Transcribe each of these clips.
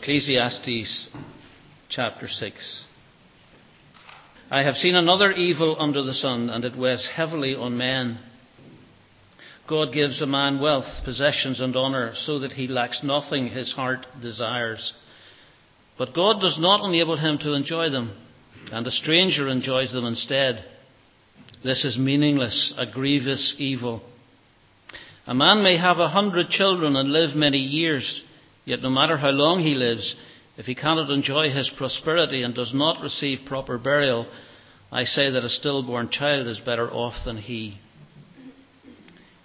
Ecclesiastes chapter 6. I have seen another evil under the sun, and it weighs heavily on men. God gives a man wealth, possessions, and honour, so that he lacks nothing his heart desires. But God does not enable him to enjoy them, and a stranger enjoys them instead. This is meaningless, a grievous evil. A man may have a hundred children and live many years, yet no matter how long he lives, if he cannot enjoy his prosperity and does not receive proper burial, I say that a stillborn child is better off than he.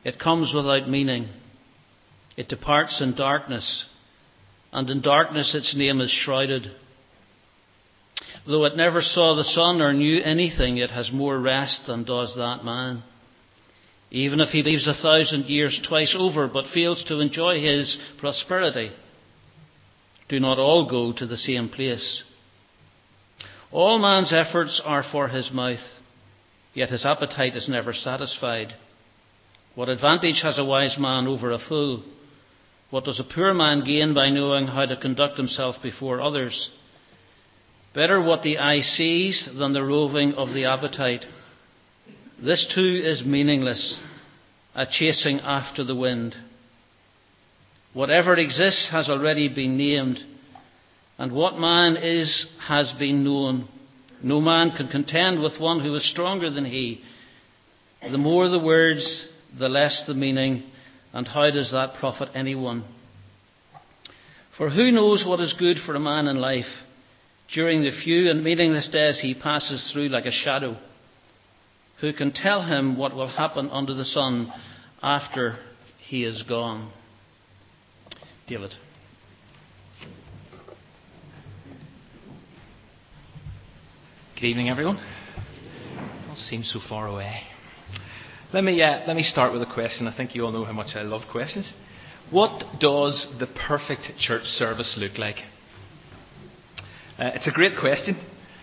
It comes without meaning. It departs in darkness, and in darkness its name is shrouded. Though it never saw the sun or knew anything, it has more rest than does that man. Even if he lives a thousand years twice over but fails to enjoy his prosperity, do not all go to the same place. All man's efforts are for his mouth, yet his appetite is never satisfied. What advantage has a wise man over a fool? What does a poor man gain by knowing how to conduct himself before others? Better what the eye sees than the roving of the appetite. This too is meaningless, a chasing after the wind. Whatever exists has already been named, and what man is has been known. No man can contend with one who is stronger than he. The more the words, the less the meaning, and how does that profit anyone? For who knows what is good for a man in life during the few and meaningless days he passes through like a shadow? Who can tell him what will happen under the sun after he is gone? David. Good evening, everyone. It all seems so far away. Let me, uh, let me start with a question. I think you all know how much I love questions. What does the perfect church service look like? Uh, it's a great question,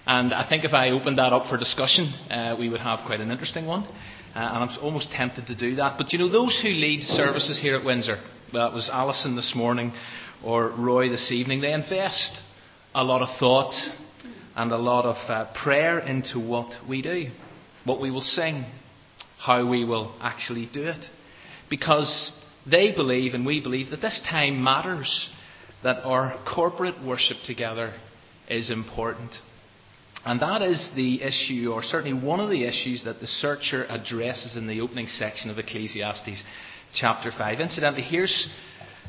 and I think if I opened that up for discussion, uh, we would have quite an interesting one. Uh, and I'm almost tempted to do that. But you know, those who lead services here at Windsor, it was Alison this morning or Roy this evening, they invest a lot of thought and a lot of uh, prayer into what we do, what we will sing, how we will actually do it. Because they believe and we believe that this time matters, that our corporate worship together is important. And that is the issue, or certainly one of the issues, that the searcher addresses in the opening section of Ecclesiastes chapter 5. Incidentally, here's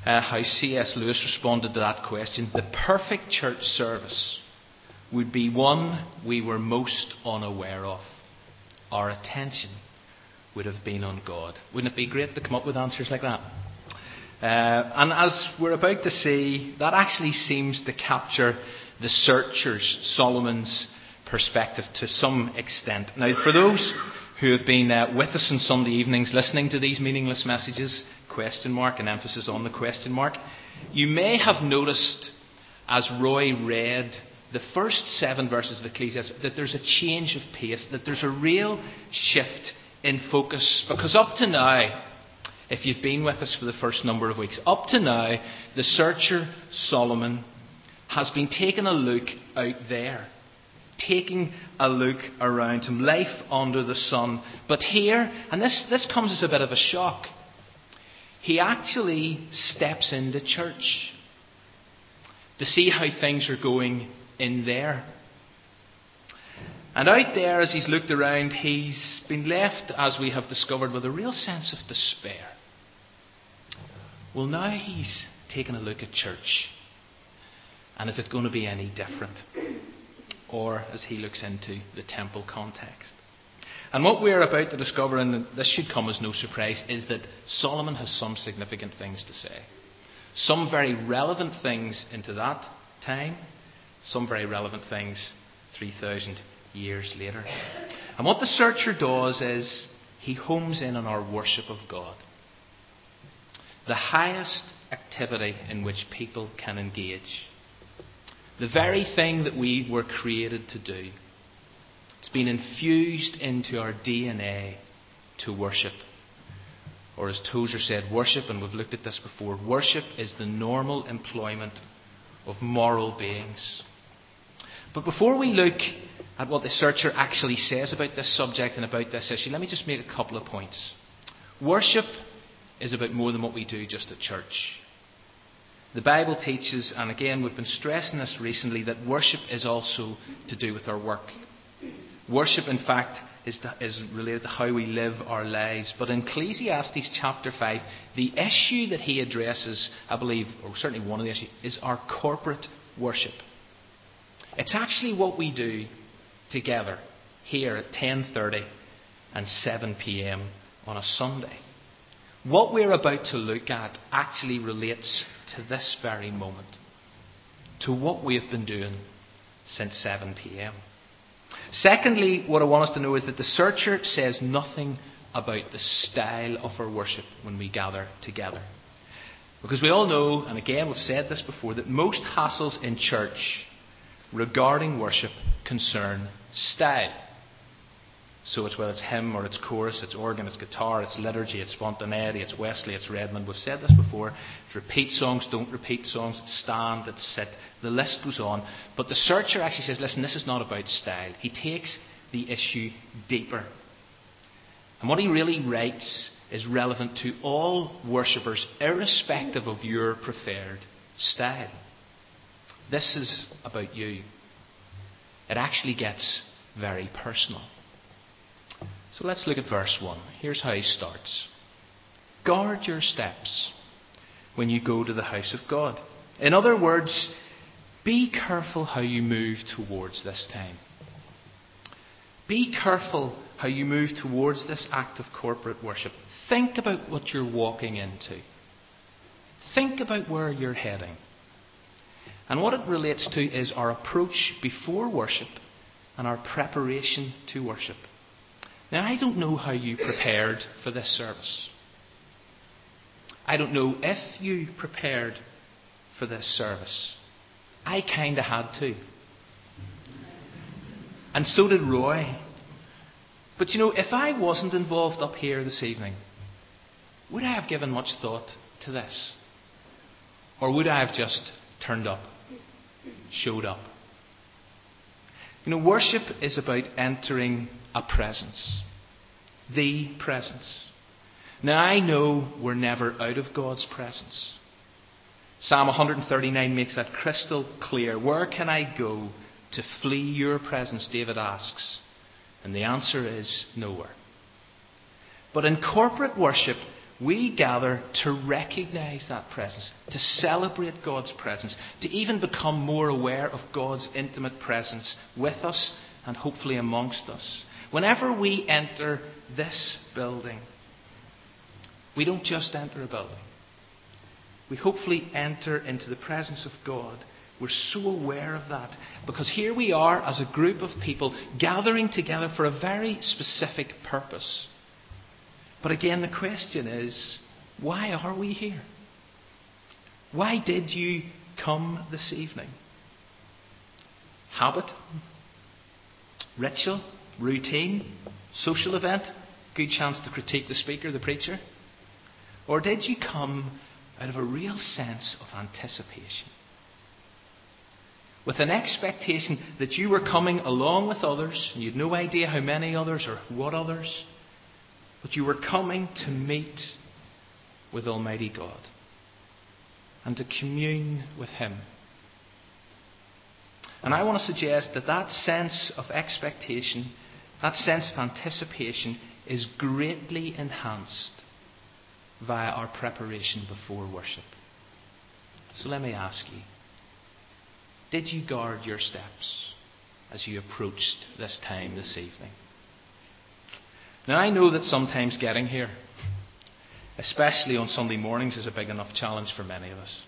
uh, how C.S. Lewis responded to that question. The perfect church service would be one we were most unaware of. Our attention would have been on God. Wouldn't it be great to come up with answers like that? Uh, and as we're about to see, that actually seems to capture the searcher's, Solomon's perspective to some extent. Now, for those who have been uh, with us on Sunday evenings listening to these meaningless messages, question mark, and emphasis on the question mark, you may have noticed as Roy read the first seven verses of Ecclesiastes that there's a change of pace, that there's a real shift in focus. Because up to now, if you've been with us for the first number of weeks, up to now, the searcher Solomon has been taking a look out there, taking a look around him, life under the sun. But here, and this, this comes as a bit of a shock, he actually steps into church to see how things are going in there. And out there, as he's looked around, he's been left, as we have discovered, with a real sense of despair. Well, now he's taken a look at church. And is it going to be any different? Or as he looks into the temple context. And what we're about to discover, and this should come as no surprise, is that Solomon has some significant things to say. Some very relevant things into that time, some very relevant things 3,000 years later. And what the searcher does is he homes in on our worship of God. The highest activity in which people can engage. The very thing that we were created to do. It's been infused into our DNA to worship. Or as Tozer said, worship, and we've looked at this before, worship is the normal employment of moral beings. But before we look at what the searcher actually says about this subject and about this issue, let me just make a couple of points. Worship is about more than what we do just at church. The Bible teaches, and again we've been stressing this recently, that worship is also to do with our work. Worship, in fact, is, to, is related to how we live our lives. But in Ecclesiastes chapter 5, the issue that he addresses, I believe, or certainly one of the issues, is our corporate worship. It's actually what we do together here at 10:30 and 7 p.m. on a Sunday. What we're about to look at actually relates to this very moment, to what we have been doing since 7 p.m. Secondly, what I want us to know is that the searcher says nothing about the style of our worship when we gather together. Because we all know, and again we've said this before, that most hassles in church regarding worship concern style. So it's whether it's hymn or it's chorus, it's organ, it's guitar, it's liturgy, it's spontaneity, it's Wesley, it's Redman. We've said this before. It's repeat songs, don't repeat songs, it's stand, it's sit. The list goes on. But the searcher actually says, listen, this is not about style. He takes the issue deeper. And what he really writes is relevant to all worshippers, irrespective of your preferred style. This is about you. It actually gets very personal. So let's look at verse 1. Here's how he starts Guard your steps when you go to the house of God. In other words, be careful how you move towards this time. Be careful how you move towards this act of corporate worship. Think about what you're walking into. Think about where you're heading. And what it relates to is our approach before worship and our preparation to worship. Now, I don't know how you prepared for this service. I don't know if you prepared for this service. I kind of had to. And so did Roy. But you know, if I wasn't involved up here this evening, would I have given much thought to this? Or would I have just turned up, showed up? You know, worship is about entering a presence. The presence. Now, I know we're never out of God's presence. Psalm 139 makes that crystal clear. Where can I go to flee your presence? David asks. And the answer is nowhere. But in corporate worship, we gather to recognize that presence, to celebrate God's presence, to even become more aware of God's intimate presence with us and hopefully amongst us. Whenever we enter this building, we don't just enter a building. We hopefully enter into the presence of God. We're so aware of that because here we are as a group of people gathering together for a very specific purpose. But again, the question is why are we here? Why did you come this evening? Habit? Ritual? Routine? Social event? Good chance to critique the speaker, the preacher? Or did you come out of a real sense of anticipation? With an expectation that you were coming along with others, and you had no idea how many others or what others, but you were coming to meet with Almighty God and to commune with Him. And I want to suggest that that sense of expectation, that sense of anticipation, is greatly enhanced via our preparation before worship. So let me ask you did you guard your steps as you approached this time this evening? Now, I know that sometimes getting here, especially on Sunday mornings, is a big enough challenge for many of us.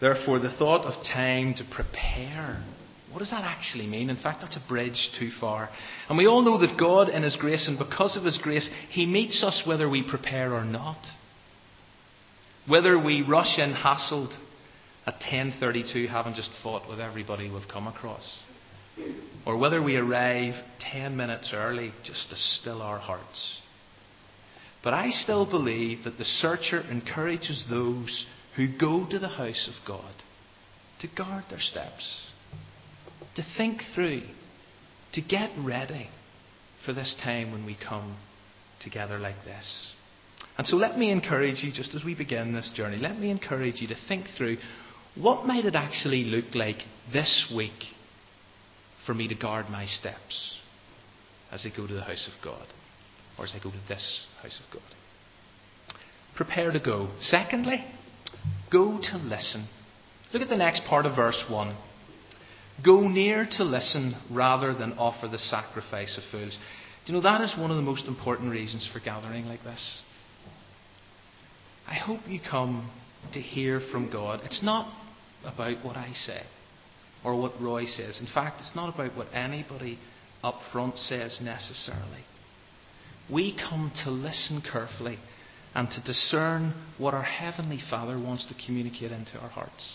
Therefore, the thought of time to prepare, what does that actually mean? In fact, that's a bridge too far. And we all know that God, in His grace and because of His grace, He meets us whether we prepare or not. Whether we rush in hassled at 10.32 having just fought with everybody we've come across or whether we arrive 10 minutes early just to still our hearts. But I still believe that the searcher encourages those who go to the house of God to guard their steps, to think through, to get ready for this time when we come together like this. And so let me encourage you, just as we begin this journey, let me encourage you to think through what might it actually look like this week for me to guard my steps as I go to the house of God, or as I go to this house of God. Prepare to go. Secondly, go to listen. Look at the next part of verse 1. Go near to listen rather than offer the sacrifice of fools. Do you know that is one of the most important reasons for gathering like this? I hope you come to hear from God. It's not about what I say or what Roy says. In fact, it's not about what anybody up front says necessarily. We come to listen carefully and to discern what our Heavenly Father wants to communicate into our hearts.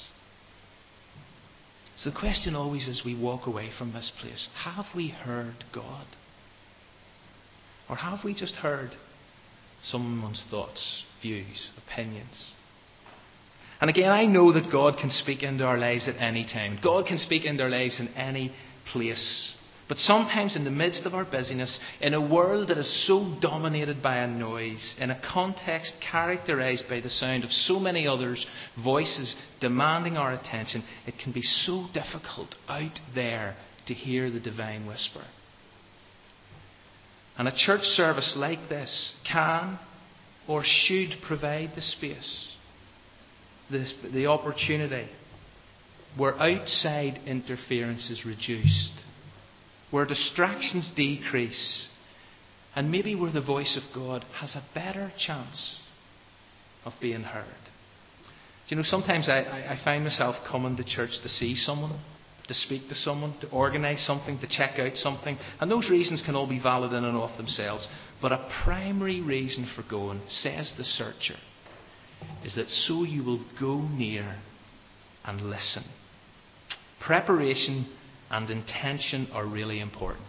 So the question always as we walk away from this place have we heard God? Or have we just heard someone's thoughts, views, opinions? And again, I know that God can speak into our lives at any time. God can speak into our lives in any place. But sometimes, in the midst of our busyness, in a world that is so dominated by a noise, in a context characterized by the sound of so many others' voices demanding our attention, it can be so difficult out there to hear the divine whisper. And a church service like this can or should provide the space, the, the opportunity, where outside interference is reduced where distractions decrease, and maybe where the voice of God has a better chance of being heard. Do you know, sometimes I, I find myself coming to church to see someone, to speak to someone, to organise something, to check out something, and those reasons can all be valid in and of themselves. But a primary reason for going, says the searcher, is that so you will go near and listen. Preparation and intention are really important.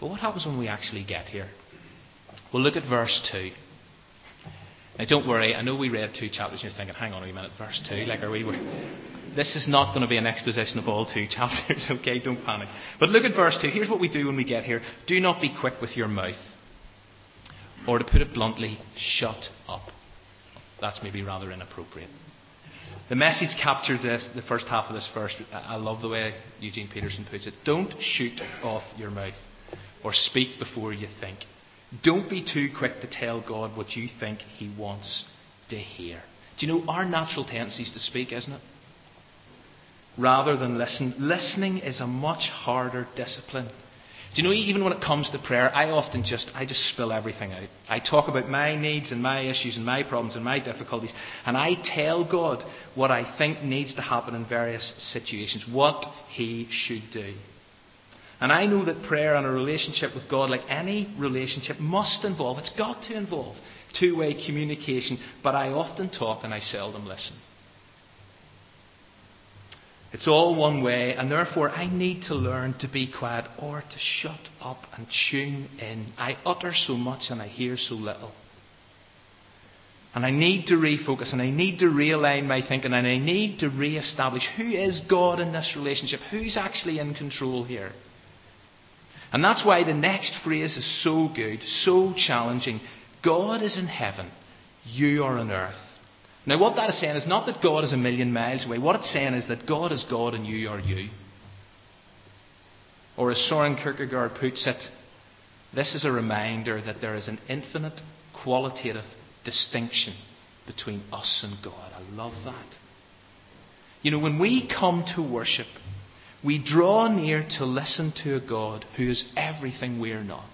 But what happens when we actually get here? Well, look at verse 2. Now, don't worry, I know we read two chapters and you're thinking, hang on a minute, verse 2, like, are we. This is not going to be an exposition of all two chapters, okay? Don't panic. But look at verse 2. Here's what we do when we get here do not be quick with your mouth. Or to put it bluntly, shut up. That's maybe rather inappropriate. The message captured this, the first half of this verse. I love the way Eugene Peterson puts it. Don't shoot off your mouth or speak before you think. Don't be too quick to tell God what you think He wants to hear. Do you know our natural tendency is to speak, isn't it? Rather than listen. Listening is a much harder discipline do you know, even when it comes to prayer, I often just, I just spill everything out. I talk about my needs and my issues and my problems and my difficulties, and I tell God what I think needs to happen in various situations, what He should do. And I know that prayer and a relationship with God, like any relationship, must involve, it's got to involve, two way communication, but I often talk and I seldom listen. It's all one way, and therefore I need to learn to be quiet or to shut up and tune in. I utter so much and I hear so little. And I need to refocus and I need to realign my thinking and I need to re establish who is God in this relationship? Who's actually in control here? And that's why the next phrase is so good, so challenging. God is in heaven, you are on earth. Now, what that is saying is not that God is a million miles away. What it's saying is that God is God and you are you. Or as Soren Kierkegaard puts it, this is a reminder that there is an infinite qualitative distinction between us and God. I love that. You know, when we come to worship, we draw near to listen to a God who is everything we are not.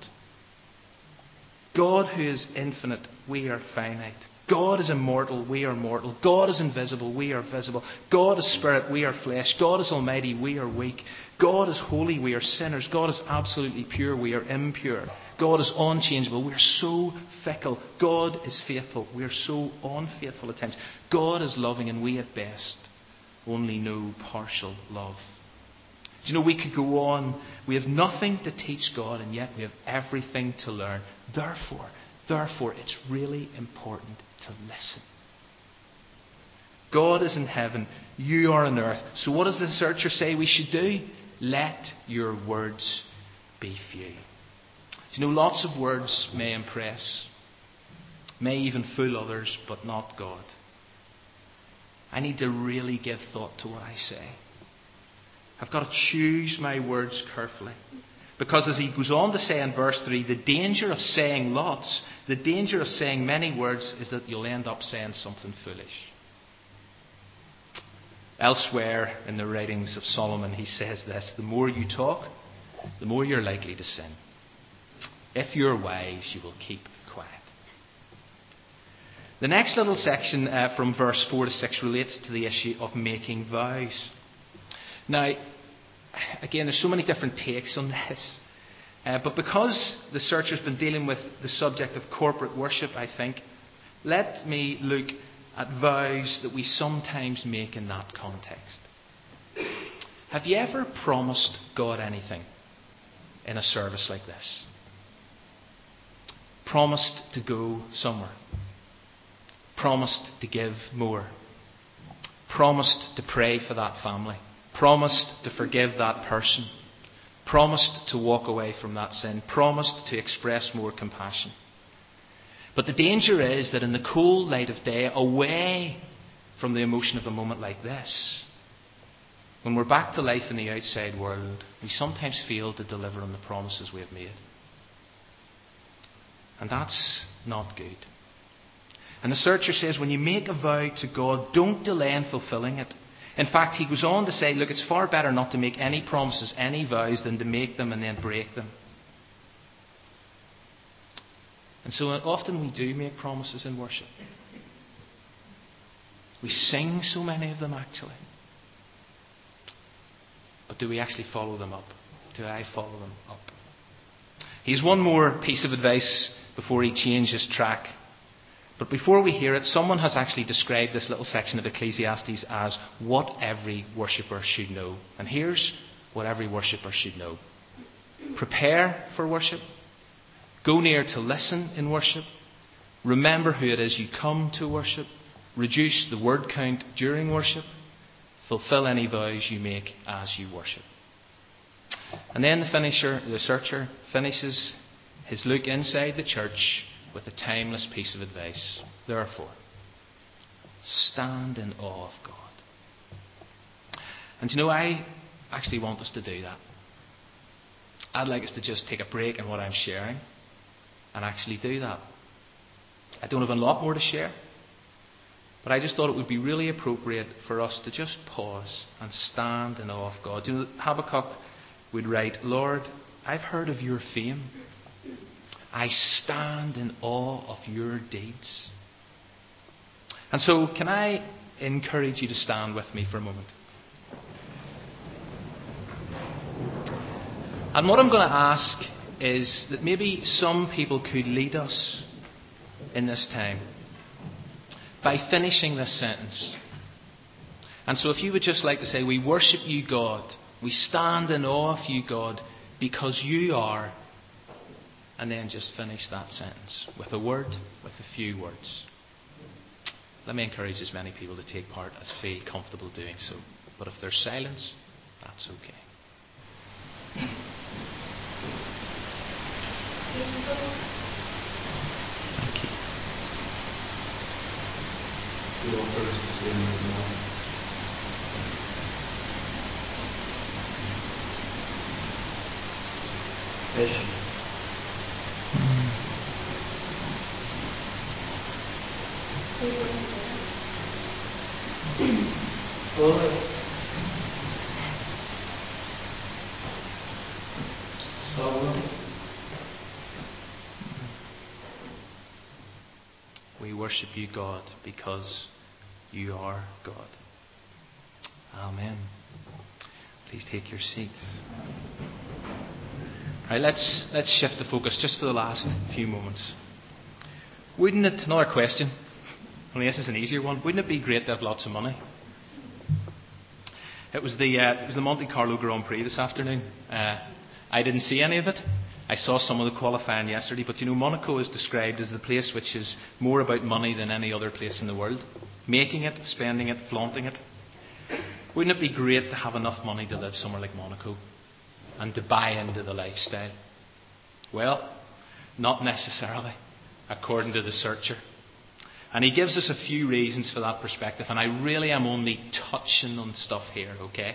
God who is infinite, we are finite. God is immortal, we are mortal. God is invisible, we are visible. God is spirit, we are flesh. God is almighty, we are weak. God is holy, we are sinners. God is absolutely pure, we are impure. God is unchangeable, we are so fickle. God is faithful, we are so unfaithful at times. God is loving, and we at best only know partial love. Do you know, we could go on. We have nothing to teach God, and yet we have everything to learn. Therefore, therefore, it's really important to listen. God is in heaven, you are on earth. So, what does the searcher say we should do? Let your words be few. You know, lots of words may impress, may even fool others, but not God. I need to really give thought to what I say. I've got to choose my words carefully. Because as he goes on to say in verse 3, the danger of saying lots, the danger of saying many words is that you'll end up saying something foolish. Elsewhere in the writings of Solomon, he says this the more you talk, the more you're likely to sin. If you're wise, you will keep quiet. The next little section uh, from verse 4 to 6 relates to the issue of making vows. Now, again, there's so many different takes on this. Uh, but because the search has been dealing with the subject of corporate worship, I think, let me look at vows that we sometimes make in that context. Have you ever promised God anything in a service like this? Promised to go somewhere. Promised to give more. Promised to pray for that family promised to forgive that person, promised to walk away from that sin, promised to express more compassion. But the danger is that in the cool light of day, away from the emotion of a moment like this, when we're back to life in the outside world, we sometimes fail to deliver on the promises we have made. And that's not good. And the searcher says when you make a vow to God, don't delay in fulfilling it. In fact, he goes on to say, look, it's far better not to make any promises, any vows, than to make them and then break them. And so often we do make promises in worship. We sing so many of them, actually. But do we actually follow them up? Do I follow them up? He's one more piece of advice before he changes track but before we hear it, someone has actually described this little section of Ecclesiastes as what every worshipper should know. And here's what every worshipper should know. Prepare for worship, go near to listen in worship, remember who it is you come to worship, reduce the word count during worship, fulfill any vows you make as you worship. And then the finisher, the searcher, finishes his look inside the church with a timeless piece of advice. Therefore, stand in awe of God. And you know, I actually want us to do that. I'd like us to just take a break in what I'm sharing and actually do that. I don't have a lot more to share, but I just thought it would be really appropriate for us to just pause and stand in awe of God. You know, Habakkuk would write, Lord, I've heard of your fame. I stand in awe of your deeds. And so, can I encourage you to stand with me for a moment? And what I'm going to ask is that maybe some people could lead us in this time by finishing this sentence. And so, if you would just like to say, We worship you, God, we stand in awe of you, God, because you are and then just finish that sentence with a word, with a few words. Let me encourage as many people to take part as feel comfortable doing so. But if there's silence, that's okay. Thank you. We worship you, God, because you are God. Amen. Please take your seats. All right, let's, let's shift the focus just for the last few moments. Wouldn't it, another question, only this is an easier one, wouldn't it be great to have lots of money? It was the, uh, it was the Monte Carlo Grand Prix this afternoon. Uh, I didn't see any of it. I saw some of the qualifying yesterday, but you know, Monaco is described as the place which is more about money than any other place in the world. making it, spending it, flaunting it. Wouldn't it be great to have enough money to live somewhere like Monaco and to buy into the lifestyle? Well, not necessarily, according to the searcher. And he gives us a few reasons for that perspective, and I really am only touching on stuff here, okay?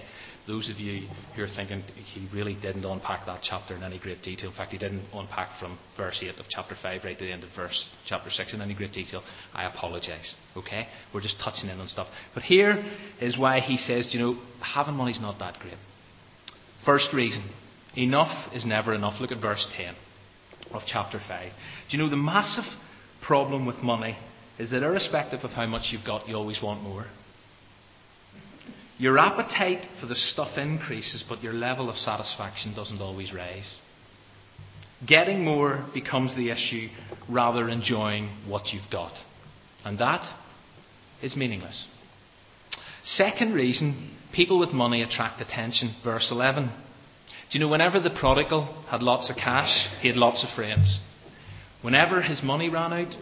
Those of you who are thinking he really didn't unpack that chapter in any great detail, in fact, he didn't unpack from verse 8 of chapter 5 right to the end of verse chapter 6 in any great detail, I apologise. Okay? We're just touching in on stuff. But here is why he says, you know, having money's not that great. First reason enough is never enough. Look at verse 10 of chapter 5. Do you know the massive problem with money is that irrespective of how much you've got, you always want more. Your appetite for the stuff increases, but your level of satisfaction doesn't always rise. Getting more becomes the issue rather than enjoying what you've got. And that is meaningless. Second reason people with money attract attention. Verse 11. Do you know, whenever the prodigal had lots of cash, he had lots of friends. Whenever his money ran out,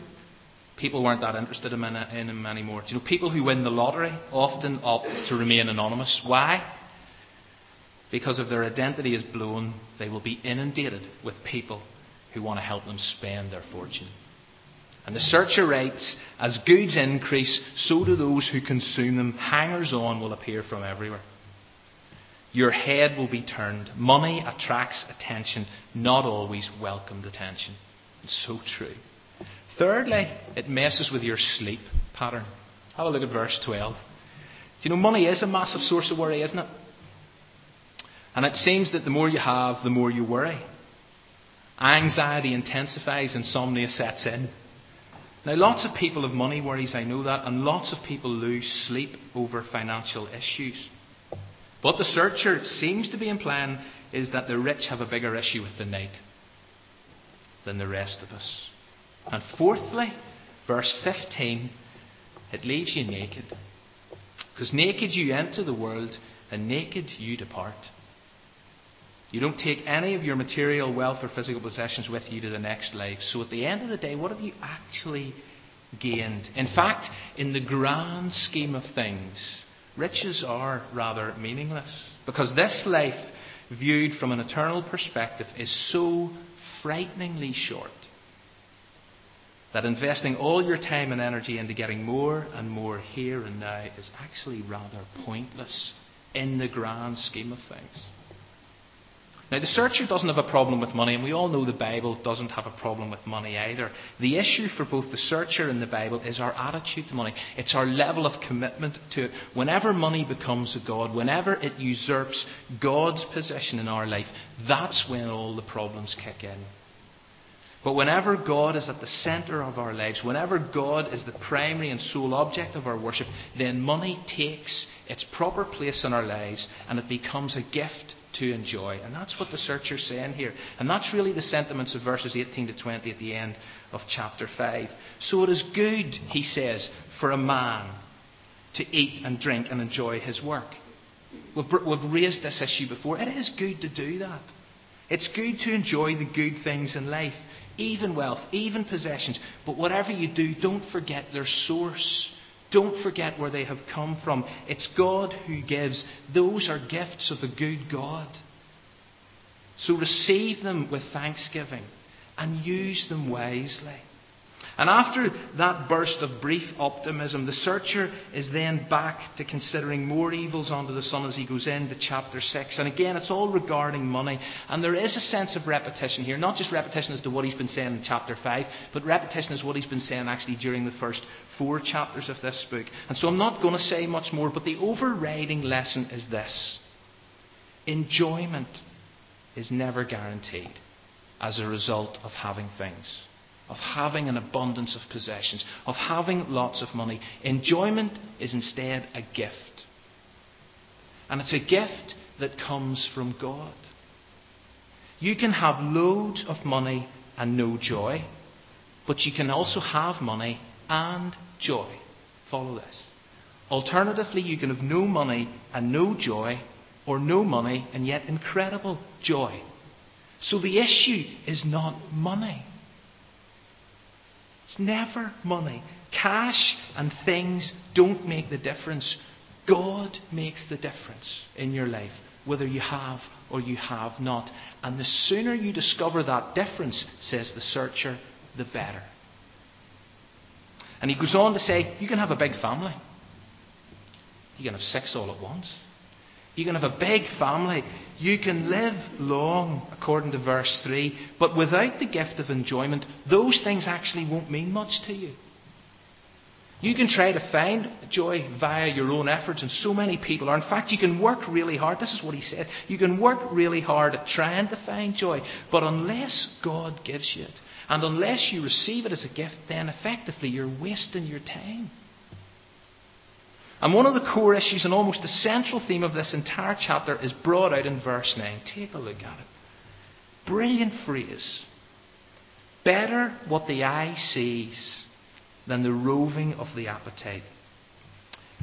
people weren't that interested in him anymore. Do you know, people who win the lottery often opt to remain anonymous. Why? Because if their identity is blown, they will be inundated with people who want to help them spend their fortune. And the searcher writes, as goods increase, so do those who consume them. Hangers on will appear from everywhere. Your head will be turned. Money attracts attention, not always welcomed attention. It's so true. Thirdly, it messes with your sleep pattern. Have a look at verse 12. Do you know, money is a massive source of worry, isn't it? And it seems that the more you have, the more you worry. Anxiety intensifies, insomnia sets in. Now, lots of people have money worries, I know that, and lots of people lose sleep over financial issues. What the searcher seems to be implying is that the rich have a bigger issue with the night than the rest of us. And fourthly, verse 15, it leaves you naked. Because naked you enter the world, and naked you depart. You don't take any of your material wealth or physical possessions with you to the next life. So at the end of the day, what have you actually gained? In fact, in the grand scheme of things, riches are rather meaningless. Because this life, viewed from an eternal perspective, is so frighteningly short that investing all your time and energy into getting more and more here and now is actually rather pointless in the grand scheme of things. Now, the searcher doesn't have a problem with money, and we all know the Bible doesn't have a problem with money either. The issue for both the searcher and the Bible is our attitude to money. It's our level of commitment to it. Whenever money becomes a God, whenever it usurps God's position in our life, that's when all the problems kick in. But whenever God is at the centre of our lives, whenever God is the primary and sole object of our worship, then money takes its proper place in our lives and it becomes a gift to enjoy. And that's what the searcher's saying here. And that's really the sentiments of verses 18 to 20 at the end of chapter 5. So it is good, he says, for a man to eat and drink and enjoy his work. We've, we've raised this issue before. It is good to do that. It's good to enjoy the good things in life even wealth, even possessions. But whatever you do, don't forget their source. Don't forget where they have come from. It's God who gives. Those are gifts of the good God. So receive them with thanksgiving and use them wisely. And after that burst of brief optimism, the searcher is then back to considering more evils under the sun as he goes into chapter 6. And again, it's all regarding money. And there is a sense of repetition here, not just repetition as to what he's been saying in chapter 5, but repetition as what he's been saying actually during the first four chapters of this book. And so I'm not going to say much more, but the overriding lesson is this enjoyment is never guaranteed as a result of having things of having an abundance of possessions, of having lots of money. Enjoyment is instead a gift. And it's a gift that comes from God. You can have loads of money and no joy, but you can also have money and joy. Follow this. Alternatively, you can have no money and no joy, or no money and yet incredible joy. So the issue is not money. It's never money. Cash and things don't make the difference. God makes the difference in your life, whether you have or you have not. And the sooner you discover that difference, says the searcher, the better. And he goes on to say, you can have a big family. You can have six all at once. You can have a big family. You can live long, according to verse 3. But without the gift of enjoyment, those things actually won't mean much to you. You can try to find joy via your own efforts, and so many people are. In fact, you can work really hard. This is what he said. You can work really hard at trying to find joy, but unless God gives you it, and unless you receive it as a gift, then effectively you're wasting your time. And one of the core issues and almost the central theme of this entire chapter is brought out in verse 9. Take a look at it. Brilliant phrase. Better what the eye sees than the roving of the appetite.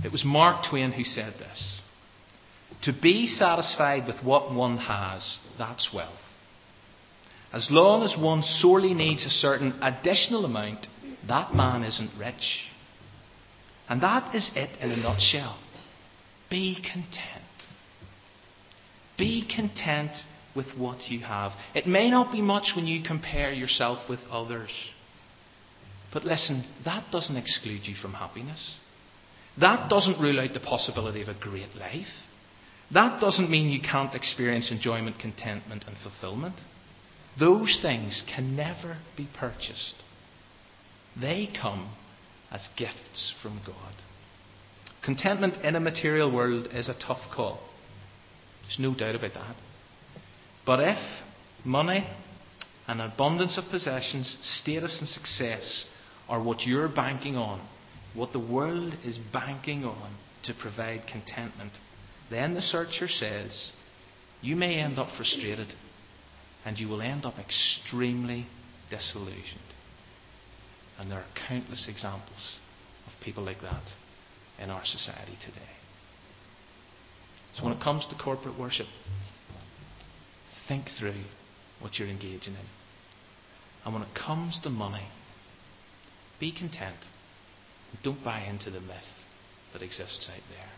It was Mark Twain who said this. To be satisfied with what one has, that's wealth. As long as one sorely needs a certain additional amount, that man isn't rich. And that is it in a nutshell. Be content. Be content with what you have. It may not be much when you compare yourself with others. But listen, that doesn't exclude you from happiness. That doesn't rule out the possibility of a great life. That doesn't mean you can't experience enjoyment, contentment, and fulfillment. Those things can never be purchased. They come as gifts from God. Contentment in a material world is a tough call. There's no doubt about that. But if money and abundance of possessions, status and success are what you're banking on, what the world is banking on to provide contentment, then the searcher says you may end up frustrated and you will end up extremely disillusioned. And there are countless examples of people like that in our society today. So when it comes to corporate worship, think through what you're engaging in. And when it comes to money, be content. Don't buy into the myth that exists out there.